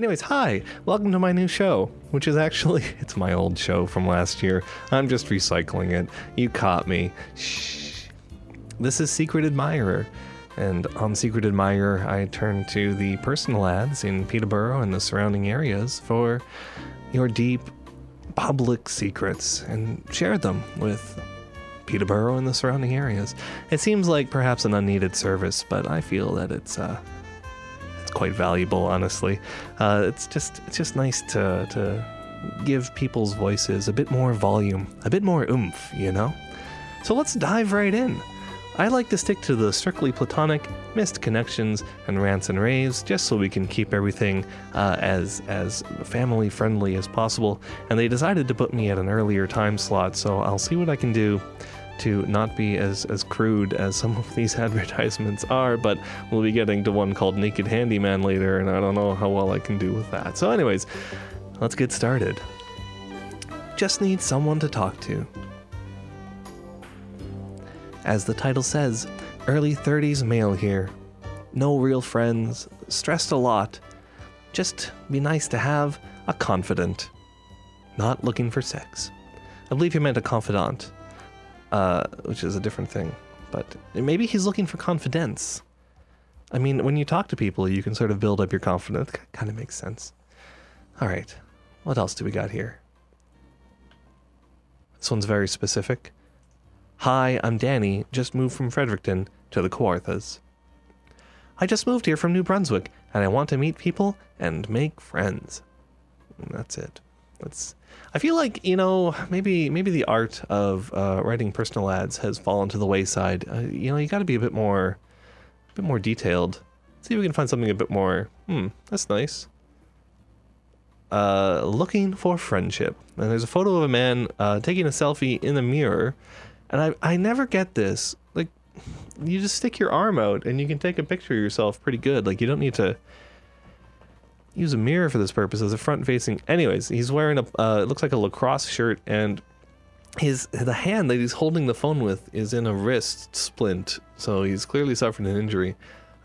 Anyways, hi, welcome to my new show, which is actually it's my old show from last year. I'm just recycling it. You caught me. Shh. This is Secret Admirer. And on Secret Admirer, I turn to the personal ads in Peterborough and the surrounding areas for your deep public secrets and share them with Peterborough and the surrounding areas. It seems like perhaps an unneeded service, but I feel that it's uh, it's quite valuable. Honestly, uh, it's just it's just nice to to give people's voices a bit more volume, a bit more oomph, you know. So let's dive right in. I like to stick to the strictly platonic, missed connections, and rants and raves, just so we can keep everything uh, as as family friendly as possible. And they decided to put me at an earlier time slot, so I'll see what I can do to not be as as crude as some of these advertisements are. But we'll be getting to one called Naked Handyman later, and I don't know how well I can do with that. So, anyways, let's get started. Just need someone to talk to. As the title says, early 30s male here. No real friends, stressed a lot. Just be nice to have a confidant. Not looking for sex. I believe he meant a confidant, uh, which is a different thing. But maybe he's looking for confidence. I mean, when you talk to people, you can sort of build up your confidence. Kind of makes sense. All right, what else do we got here? This one's very specific. Hi, I'm Danny, just moved from Fredericton to the Kawarthas. I just moved here from New Brunswick and I want to meet people and make friends. And that's it. That's I feel like, you know, maybe maybe the art of uh, writing personal ads has fallen to the wayside. Uh, you know, you got to be a bit more a bit more detailed. See if we can find something a bit more, hmm, that's nice. Uh, looking for friendship. And there's a photo of a man uh, taking a selfie in the mirror and I, I never get this. Like, you just stick your arm out and you can take a picture of yourself pretty good. Like, you don't need to use a mirror for this purpose as a front facing. Anyways, he's wearing a, uh, it looks like a lacrosse shirt and his the hand that he's holding the phone with is in a wrist splint. So he's clearly suffering an injury.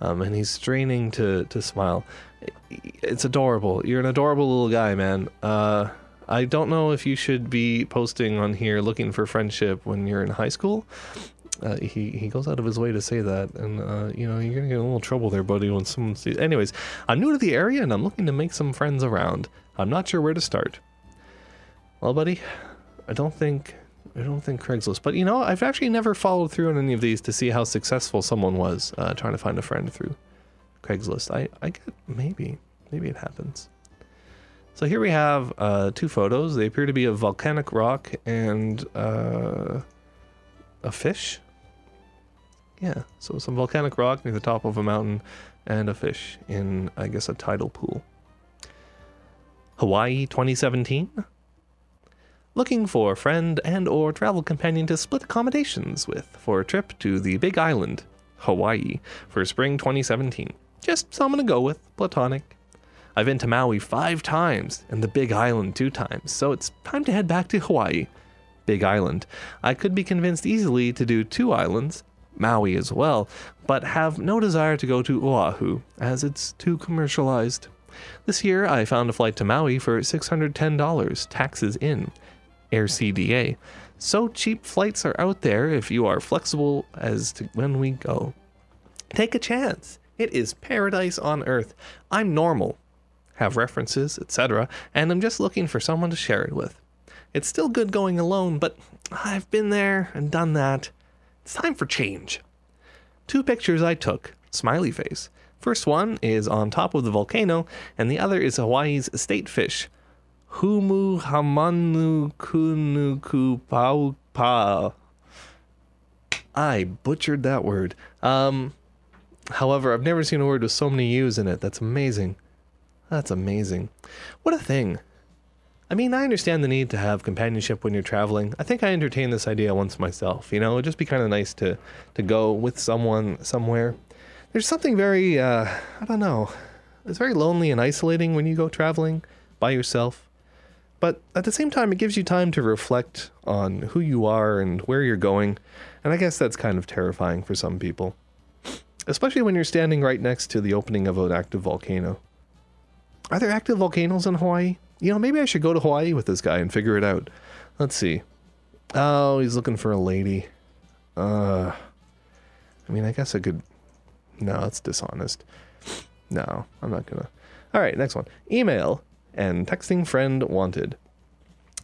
Um, and he's straining to, to smile. It's adorable. You're an adorable little guy, man. Uh, I don't know if you should be posting on here looking for friendship when you're in high school. Uh, he he goes out of his way to say that, and uh, you know you're gonna get a little trouble there, buddy. When someone sees. Anyways, I'm new to the area and I'm looking to make some friends around. I'm not sure where to start. Well, buddy, I don't think I don't think Craigslist, but you know I've actually never followed through on any of these to see how successful someone was uh, trying to find a friend through Craigslist. I I get maybe maybe it happens. So here we have uh, two photos. They appear to be a volcanic rock and uh, a fish. Yeah, so some volcanic rock near the top of a mountain and a fish in, I guess, a tidal pool. Hawaii 2017. Looking for a friend and or travel companion to split accommodations with for a trip to the Big Island, Hawaii, for spring 2017. Just someone to go with, platonic. I've been to Maui five times and the Big Island two times, so it's time to head back to Hawaii. Big Island. I could be convinced easily to do two islands, Maui as well, but have no desire to go to Oahu, as it's too commercialized. This year, I found a flight to Maui for $610, taxes in, Air CDA. So cheap flights are out there if you are flexible as to when we go. Take a chance. It is paradise on earth. I'm normal have references, etc., and I'm just looking for someone to share it with. It's still good going alone, but I've been there and done that. It's time for change. Two pictures I took, smiley face. First one is on top of the volcano, and the other is Hawaii's state fish, Humu Hamanu Kunuku Paupa. I butchered that word. Um, however, I've never seen a word with so many U's in it. That's amazing. That's amazing. What a thing. I mean, I understand the need to have companionship when you're traveling. I think I entertained this idea once myself. You know, it'd just be kind of nice to to go with someone somewhere. There's something very, uh, I don't know, it's very lonely and isolating when you go traveling by yourself. But at the same time, it gives you time to reflect on who you are and where you're going. And I guess that's kind of terrifying for some people, especially when you're standing right next to the opening of an active volcano. Are there active volcanoes in Hawaii? You know, maybe I should go to Hawaii with this guy and figure it out. Let's see. Oh, he's looking for a lady. Uh, I mean, I guess I could. No, that's dishonest. No, I'm not gonna. All right, next one. Email and texting friend wanted.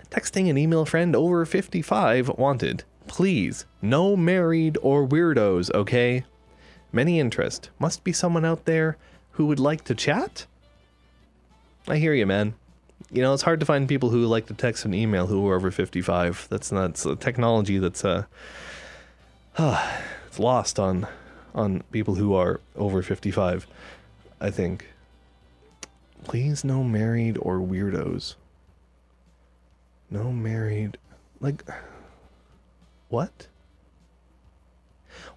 Texting an email friend over 55 wanted. Please, no married or weirdos, okay? Many interest. Must be someone out there who would like to chat? I hear you, man. You know, it's hard to find people who like to text and email who are over 55. That's not a technology that's uh, uh it's lost on on people who are over 55, I think. Please no married or weirdos. No married like what?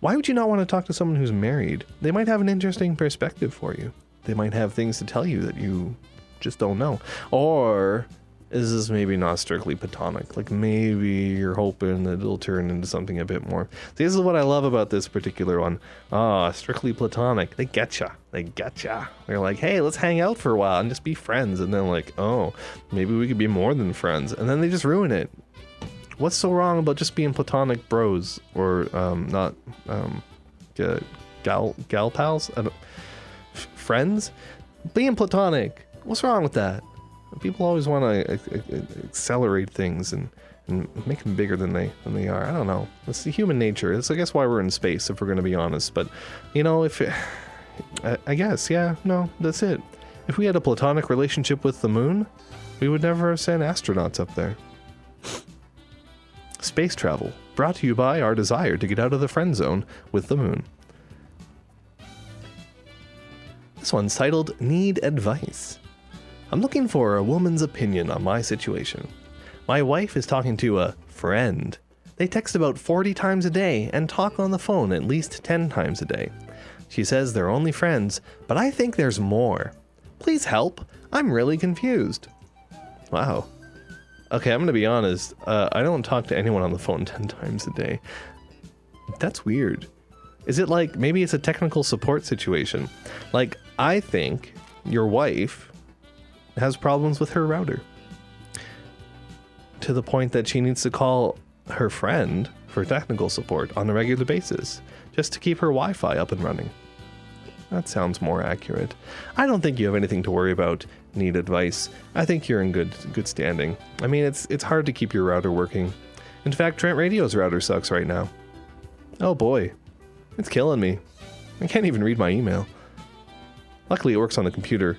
Why would you not want to talk to someone who's married? They might have an interesting perspective for you. They might have things to tell you that you just don't know. Or is this maybe not strictly platonic? Like maybe you're hoping that it'll turn into something a bit more. This is what I love about this particular one. Ah, strictly platonic. They getcha. They getcha. They're like, hey, let's hang out for a while and just be friends. And then like, oh, maybe we could be more than friends. And then they just ruin it. What's so wrong about just being platonic bros or um, not um, gal gal pals? friends? Being platonic. What's wrong with that? People always want to uh, uh, uh, accelerate things and, and make them bigger than they than they are. I don't know. It's the human nature. It's I guess why we're in space, if we're going to be honest. But you know, if it, I, I guess, yeah, no, that's it. If we had a platonic relationship with the moon, we would never have sent astronauts up there. Space travel, brought to you by our desire to get out of the friend zone with the moon. This one's titled Need Advice. I'm looking for a woman's opinion on my situation. My wife is talking to a friend. They text about 40 times a day and talk on the phone at least 10 times a day. She says they're only friends, but I think there's more. Please help. I'm really confused. Wow. Okay, I'm to be honest. Uh, I don't talk to anyone on the phone 10 times a day. That's weird. Is it like maybe it's a technical support situation? Like, I think your wife has problems with her router to the point that she needs to call her friend for technical support on a regular basis just to keep her Wi Fi up and running. That sounds more accurate. I don't think you have anything to worry about. Need advice? I think you're in good good standing. I mean, it's it's hard to keep your router working. In fact, Trent Radio's router sucks right now. Oh boy, it's killing me. I can't even read my email. Luckily, it works on the computer,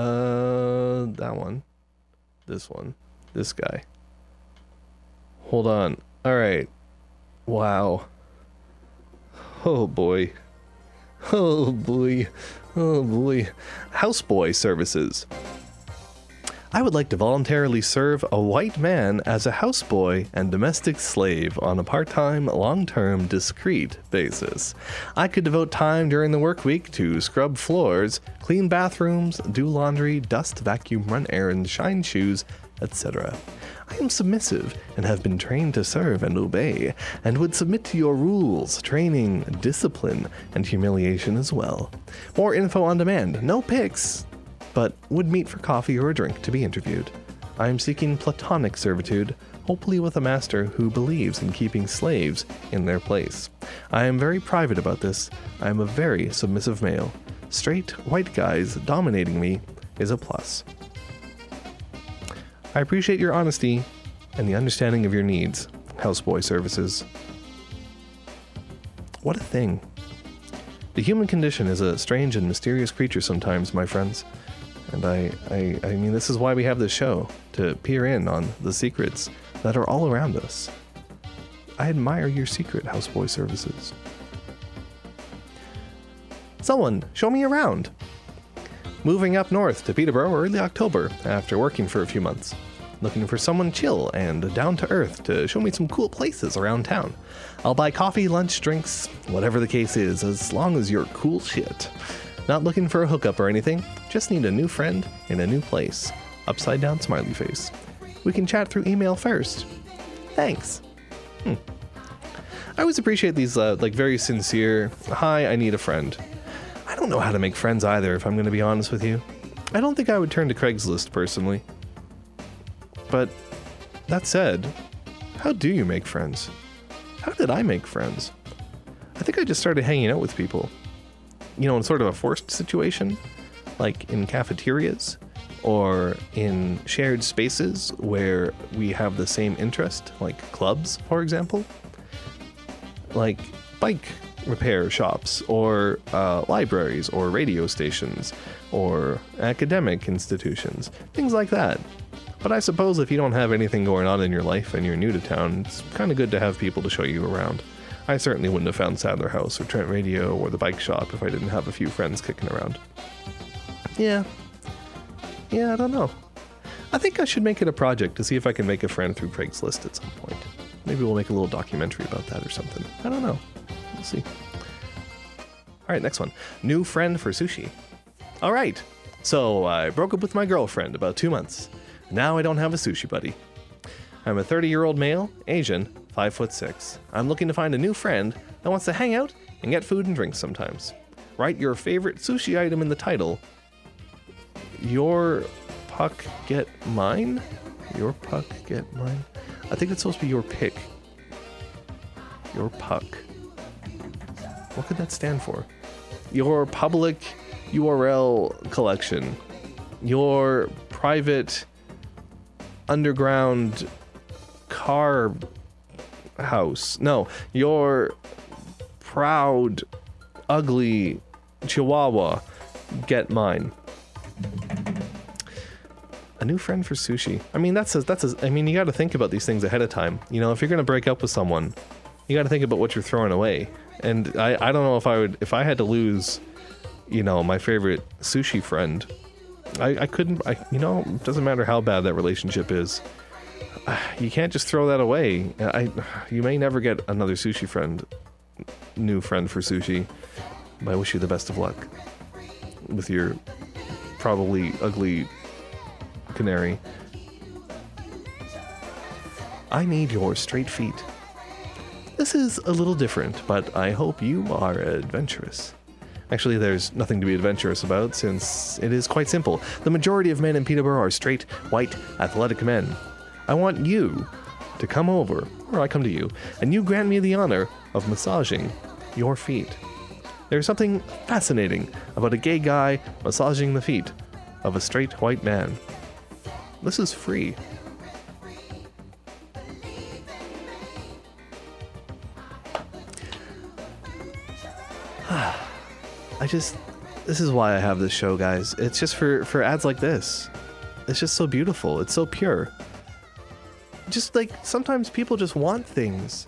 Uh, that one. This one. This guy. Hold on. All right. Wow. Oh boy. Oh boy. Oh boy. Houseboy services. I would like to voluntarily serve a white man as a houseboy and domestic slave on a part time, long term, discreet basis. I could devote time during the work week to scrub floors, clean bathrooms, do laundry, dust, vacuum, run errands, shine shoes, etc. I am submissive and have been trained to serve and obey, and would submit to your rules, training, discipline, and humiliation as well. More info on demand, no pics, but would meet for coffee or a drink to be interviewed. I am seeking platonic servitude, hopefully with a master who believes in keeping slaves in their place. I am very private about this. I am a very submissive male. Straight, white guys dominating me is a plus. I appreciate your honesty and the understanding of your needs, houseboy services. What a thing. The human condition is a strange and mysterious creature sometimes, my friends. And I, I, I mean, this is why we have this show to peer in on the secrets that are all around us. I admire your secret, houseboy services. Someone, show me around. Moving up north to Peterborough early October after working for a few months. Looking for someone chill and down to earth to show me some cool places around town. I'll buy coffee, lunch, drinks, whatever the case is, as long as you're cool shit. Not looking for a hookup or anything, just need a new friend in a new place. Upside down smiley face. We can chat through email first. Thanks. Hmm. I always appreciate these, uh, like, very sincere, hi, I need a friend. I don't know how to make friends either, if I'm going to be honest with you. I don't think I would turn to Craigslist personally. But that said, how do you make friends? How did I make friends? I think I just started hanging out with people. You know, in sort of a forced situation, like in cafeterias or in shared spaces where we have the same interest, like clubs, for example. Like bike repair shops or uh, libraries or radio stations or academic institutions, things like that. But I suppose if you don't have anything going on in your life and you're new to town, it's kind of good to have people to show you around. I certainly wouldn't have found Sadleir House or Trent Radio or the bike shop if I didn't have a few friends kicking around. Yeah. Yeah, I don't know. I think I should make it a project to see if I can make a friend through Craigslist at some point. Maybe we'll make a little documentary about that or something. I don't know. We'll see. All right, next one. New friend for sushi. All right. So I broke up with my girlfriend about two months. Now I don't have a sushi buddy. I'm a 30 year old male, Asian, 5 foot 6. I'm looking to find a new friend that wants to hang out and get food and drinks sometimes. Write your favorite sushi item in the title. Your puck get mine? Your puck get mine? I think it's supposed to be your pick. Your puck. What could that stand for? Your public URL collection. Your private underground car house. No, your proud, ugly chihuahua. Get mine. A new friend for sushi. I mean, that's a, that's a, I mean, you got to think about these things ahead of time. You know, if you're gonna break up with someone, you got to think about what you're throwing away. And I, I don't know if I would, if I had to lose, you know, my favorite sushi friend, I, I couldn't, I, you know, it doesn't matter how bad that relationship is. You can't just throw that away. I, you may never get another sushi friend, new friend for sushi. But I wish you the best of luck with your probably ugly canary. I need your straight feet. This is a little different, but I hope you are adventurous. Actually, there's nothing to be adventurous about since it is quite simple. The majority of men in Peterborough are straight, white, athletic men. I want you to come over, or I come to you, and you grant me the honor of massaging your feet. There's something fascinating about a gay guy massaging the feet of a straight white man. This is free. I just this is why I have this show, guys. It's just for for ads like this. It's just so beautiful. It's so pure. Just like sometimes people just want things.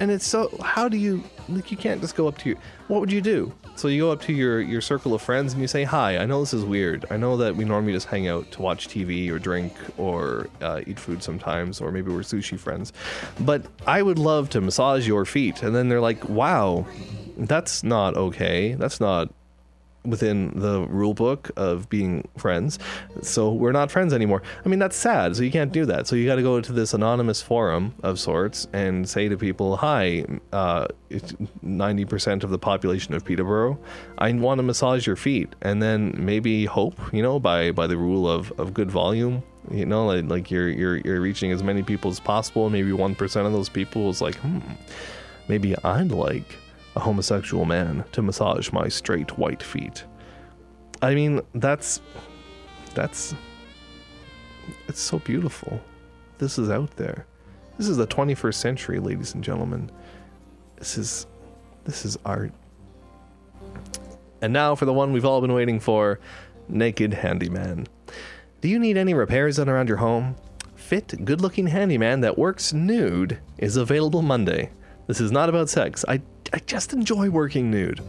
And it's so how do you like you can't just go up to your what would you do? So you go up to your your circle of friends and you say, "Hi, I know this is weird. I know that we normally just hang out to watch TV or drink or uh, eat food sometimes, or maybe we're sushi friends, but I would love to massage your feet." And then they're like, "Wow, that's not okay. That's not within the rule book of being friends. So we're not friends anymore. I mean, that's sad. So you can't do that. So you got to go to this anonymous forum of sorts and say to people, "Hi, uh, ninety percent of the population of Peterborough, I want to massage your feet," and then maybe hope, you know, by by the rule of of good volume. You know, like, like you're you're you're reaching as many people as possible. Maybe one percent of those people is like, hmm, maybe I'd like a homosexual man to massage my straight white feet. I mean, that's that's it's so beautiful. This is out there. This is the 21st century, ladies and gentlemen. This is this is art. And now for the one we've all been waiting for, Naked Handyman. Do you need any repairs done around your home? Fit, good-looking handyman that works nude is available Monday. This is not about sex. I I just enjoy working nude.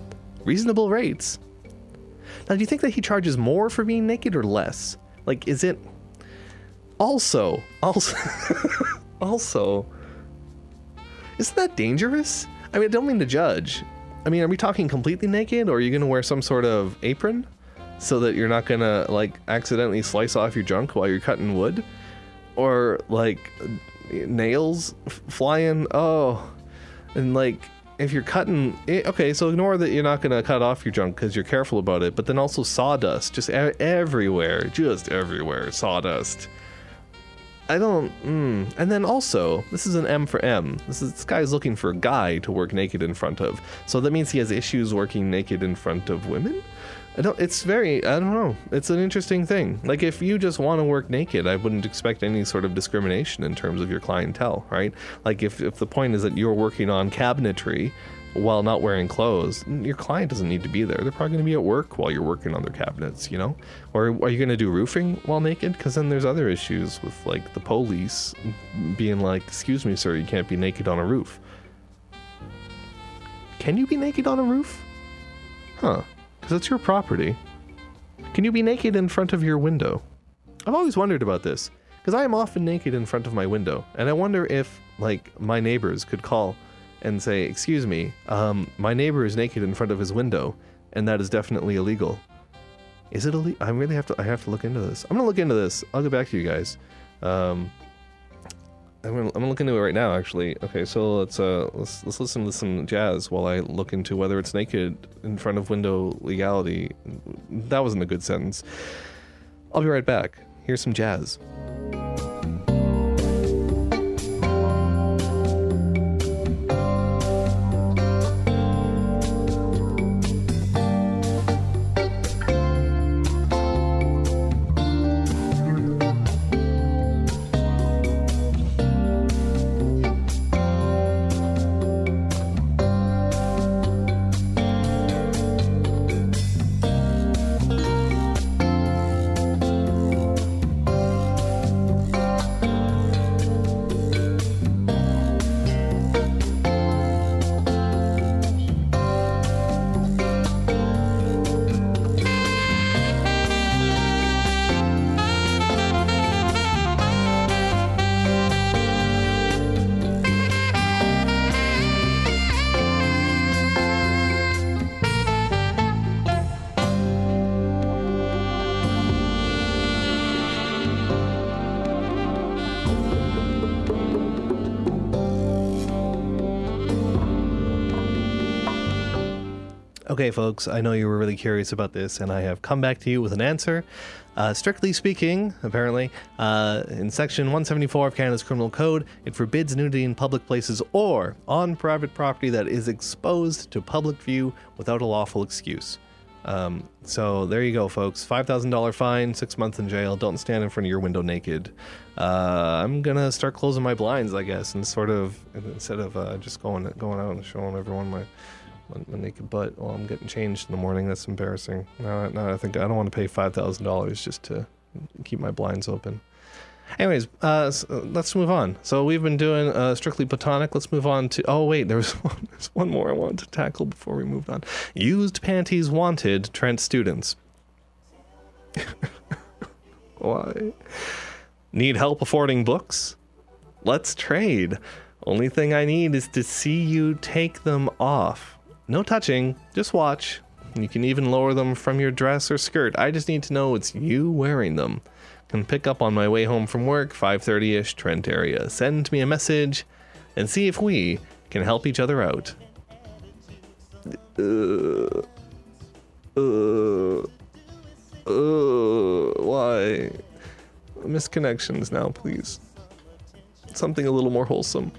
Reasonable rates. Now, do you think that he charges more for being naked or less? Like, is it also also also isn't that dangerous? I mean, I don't mean to judge. I mean, are we talking completely naked, or are you going to wear some sort of apron so that you're not going to like accidentally slice off your junk while you're cutting wood, or like nails flying? Oh, and like if you're cutting, eh, okay, so ignore that you're not going to cut off your junk because you're careful about it, but then also sawdust, just everywhere, just everywhere, sawdust. I don't. Mm. And then also, this is an M for M. This is this guy's looking for a guy to work naked in front of. So that means he has issues working naked in front of women. I don't. It's very. I don't know. It's an interesting thing. Like if you just want to work naked, I wouldn't expect any sort of discrimination in terms of your clientele, right? Like if if the point is that you're working on cabinetry while not wearing clothes, your client doesn't need to be there. They're probably going to be at work while you're working on their cabinets, you know? Or are you going to do roofing while naked? Because then there's other issues with like the police being like, "Excuse me, sir, you can't be naked on a roof." Can you be naked on a roof? Huh? Because it's your property. Can you be naked in front of your window? I've always wondered about this because I am often naked in front of my window, and I wonder if like my neighbors could call and say, "Excuse me, um, my neighbor is naked in front of his window, and that is definitely illegal." Is it illegal? I really have to. I have to look into this. I'm gonna look into this. I'll get back to you guys. Um, I'm gonna, I'm gonna look into it right now. Actually, okay. So let's uh let's let's listen to some jazz while I look into whether it's naked in front of window legality. That wasn't a good sentence. I'll be right back. Here's some jazz. Okay, folks, I know you were really curious about this, and I have come back to you with an answer. Uh, strictly speaking, apparently, uh, in Section 174 of Canada's Criminal Code, it forbids nudity in public places or on private property that is exposed to public view without a lawful excuse. Um, so there you go, folks. Five thousand dollar fine, six months in jail. Don't stand in front of your window naked. Uh, I'm gonna start closing my blinds, I guess, and sort of instead of uh, just going going out and showing everyone my my, my naked butt while I'm getting changed in the morning. That's embarrassing. Now, now I think I don't want to pay five thousand dollars just to keep my blinds open. Anyways, uh, so let's move on. So we've been doing uh, strictly platonic. Let's move on to. Oh wait, there's one. There's one more I wanted to tackle before we moved on. Used panties wanted. Trent students. Why? Need help affording books? Let's trade. Only thing I need is to see you take them off. No touching, just watch. You can even lower them from your dress or skirt. I just need to know it's you wearing them. Can pick up on my way home from work, 5:30ish, Trent area. Send me a message and see if we can help each other out. Uh, uh, uh, why? Misconnections now, please. Something a little more wholesome.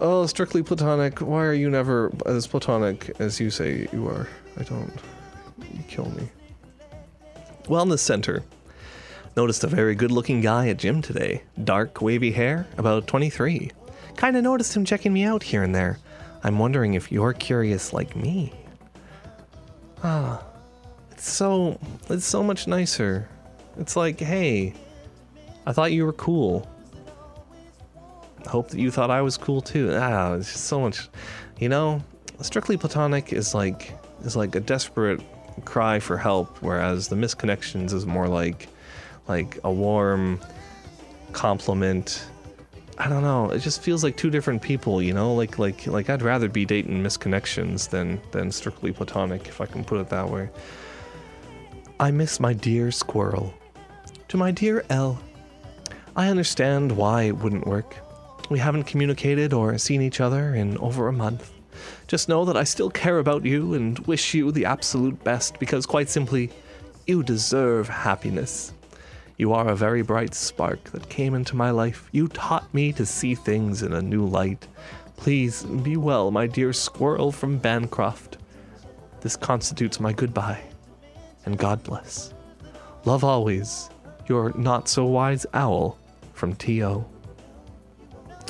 Oh, strictly platonic. Why are you never as platonic as you say you are? I don't. You kill me. Wellness Center. Noticed a very good looking guy at gym today. Dark, wavy hair, about 23. Kinda noticed him checking me out here and there. I'm wondering if you're curious like me. Ah, it's so. It's so much nicer. It's like, hey, I thought you were cool. Hope that you thought I was cool too. Ah, it's just so much. You know, strictly platonic is like is like a desperate cry for help, whereas the misconnections is more like like a warm compliment. I don't know. It just feels like two different people, you know. Like like like I'd rather be dating misconnections than than strictly platonic, if I can put it that way. I miss my dear squirrel. To my dear L, I understand why it wouldn't work. We haven't communicated or seen each other in over a month. Just know that I still care about you and wish you the absolute best because, quite simply, you deserve happiness. You are a very bright spark that came into my life. You taught me to see things in a new light. Please be well, my dear squirrel from Bancroft. This constitutes my goodbye, and God bless. Love always, your not so wise owl from T.O.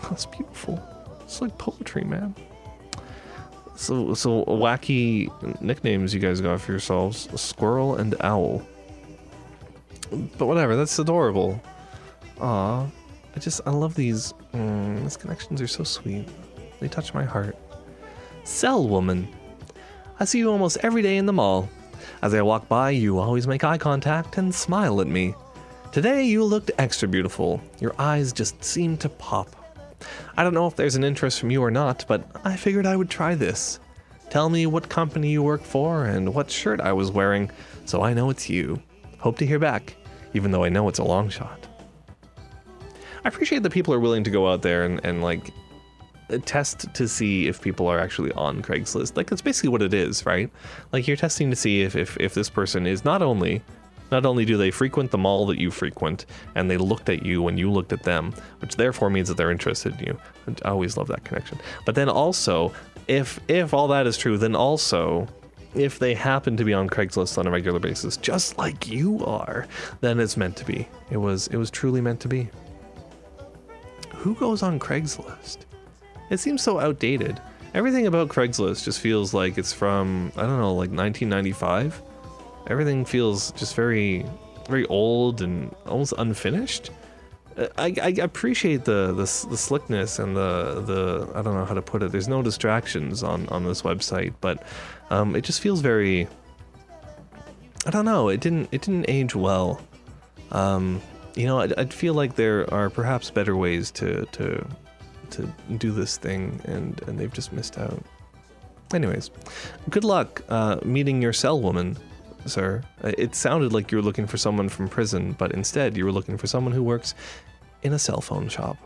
That's beautiful. It's like poetry, man. So, so wacky nicknames you guys got for yourselves: Squirrel and Owl. But whatever, that's adorable. Aw, I just I love these. Mm, these connections are so sweet. They touch my heart. Cell woman, I see you almost every day in the mall. As I walk by, you always make eye contact and smile at me. Today you looked extra beautiful. Your eyes just seemed to pop. I don't know if there's an interest from you or not, but I figured I would try this. Tell me what company you work for and what shirt I was wearing, so I know it's you. Hope to hear back, even though I know it's a long shot. I appreciate that people are willing to go out there and, and like test to see if people are actually on Craigslist. Like that's basically what it is, right? Like you're testing to see if, if, if this person is not only not only do they frequent the mall that you frequent, and they looked at you when you looked at them, which therefore means that they're interested in you. I always love that connection. But then also, if if all that is true, then also if they happen to be on Craigslist on a regular basis, just like you are, then it's meant to be. It was it was truly meant to be. Who goes on Craigslist? It seems so outdated. Everything about Craigslist just feels like it's from I don't know, like 1995 everything feels just very, very old and almost unfinished. I, I appreciate the, the, the slickness and the the I don't know how to put it. There's no distractions on on this website, but um, it just feels very. I don't know. It didn't it didn't age well. Um, you know, I, I feel like there are perhaps better ways to to to do this thing, and and they've just missed out. Anyways, good luck uh, meeting your cell woman sir. Uh, it sounded like you were looking for someone from prison, but instead you were looking for someone who works in a cell phone shop.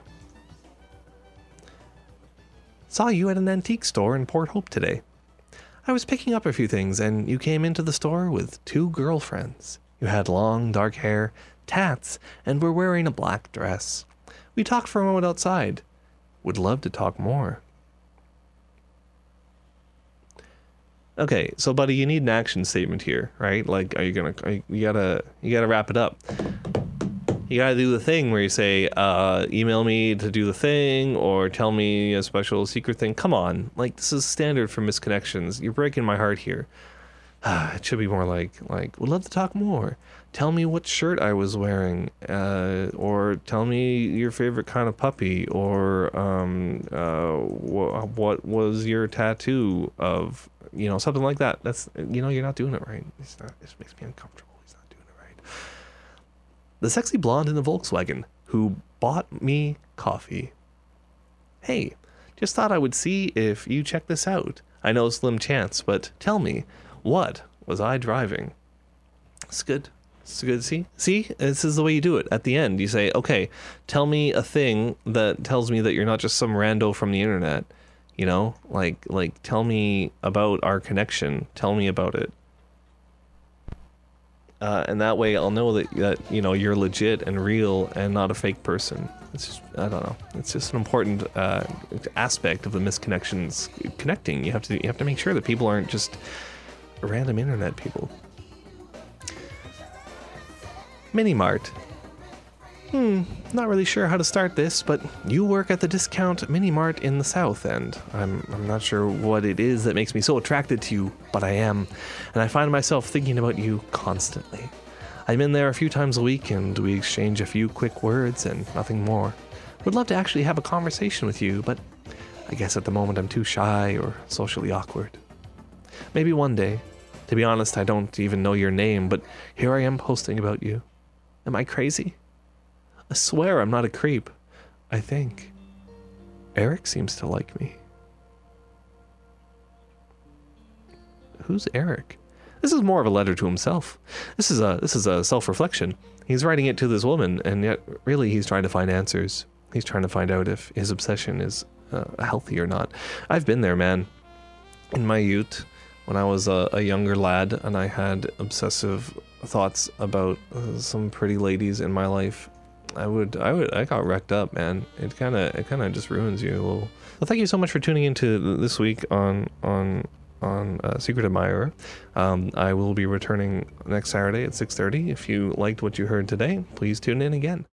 Saw you at an antique store in Port Hope today. I was picking up a few things, and you came into the store with two girlfriends. You had long, dark hair, tats, and were wearing a black dress. We talked for a moment outside. Would love to talk more. Okay, so buddy, you need an action statement here, right? Like, are you gonna? Are you, you, gotta, you gotta wrap it up. You gotta do the thing where you say, uh, "Email me to do the thing," or "Tell me a special secret thing." Come on, like this is standard for misconnections. You're breaking my heart here. it should be more like, like, would love to talk more. Tell me what shirt I was wearing, uh, or tell me your favorite kind of puppy, or um, uh, wh- what was your tattoo of you know, something like that. That's you know, you're not doing it right. It's not, it makes me uncomfortable. He's not doing it right. The sexy blonde in the Volkswagen who bought me coffee. Hey, just thought I would see if you check this out. I know slim chance, but tell me, what was I driving? It's good. It's good. See, see, this is the way you do it. At the end, you say, "Okay, tell me a thing that tells me that you're not just some rando from the internet." you know like like tell me about our connection tell me about it uh, and that way I'll know that that you know you're legit and real and not a fake person. It's just, I don't know. It's just an important uh, aspect of the misconnections connecting. You have to you have to make sure that people aren't just random internet people. Mini Mart Hmm, not really sure how to start this, but you work at the discount mini mart in the South End. I'm, I'm not sure what it is that makes me so attracted to you, but I am, and I find myself thinking about you constantly. I'm in there a few times a week and we exchange a few quick words and nothing more. Would love to actually have a conversation with you, but I guess at the moment I'm too shy or socially awkward. Maybe one day. To be honest, I don't even know your name, but here I am posting about you. Am I crazy? I swear I'm not a creep. I think. Eric seems to like me. Who's Eric? This is more of a letter to himself. This is a this is a self-reflection. He's writing it to this woman, and yet really he's trying to find answers. He's trying to find out if his obsession is uh, healthy or not. I've been there, man. In my youth, when I was a, a younger lad, and I had obsessive thoughts about uh, some pretty ladies in my life, I would, I would, I got wrecked up, man. It kind of, it kind of just ruins you a little. Well, thank you so much for tuning into this week on on on uh, Secret Admirer. Um, I will be returning next Saturday at 6:30. If you liked what you heard today, please tune in again.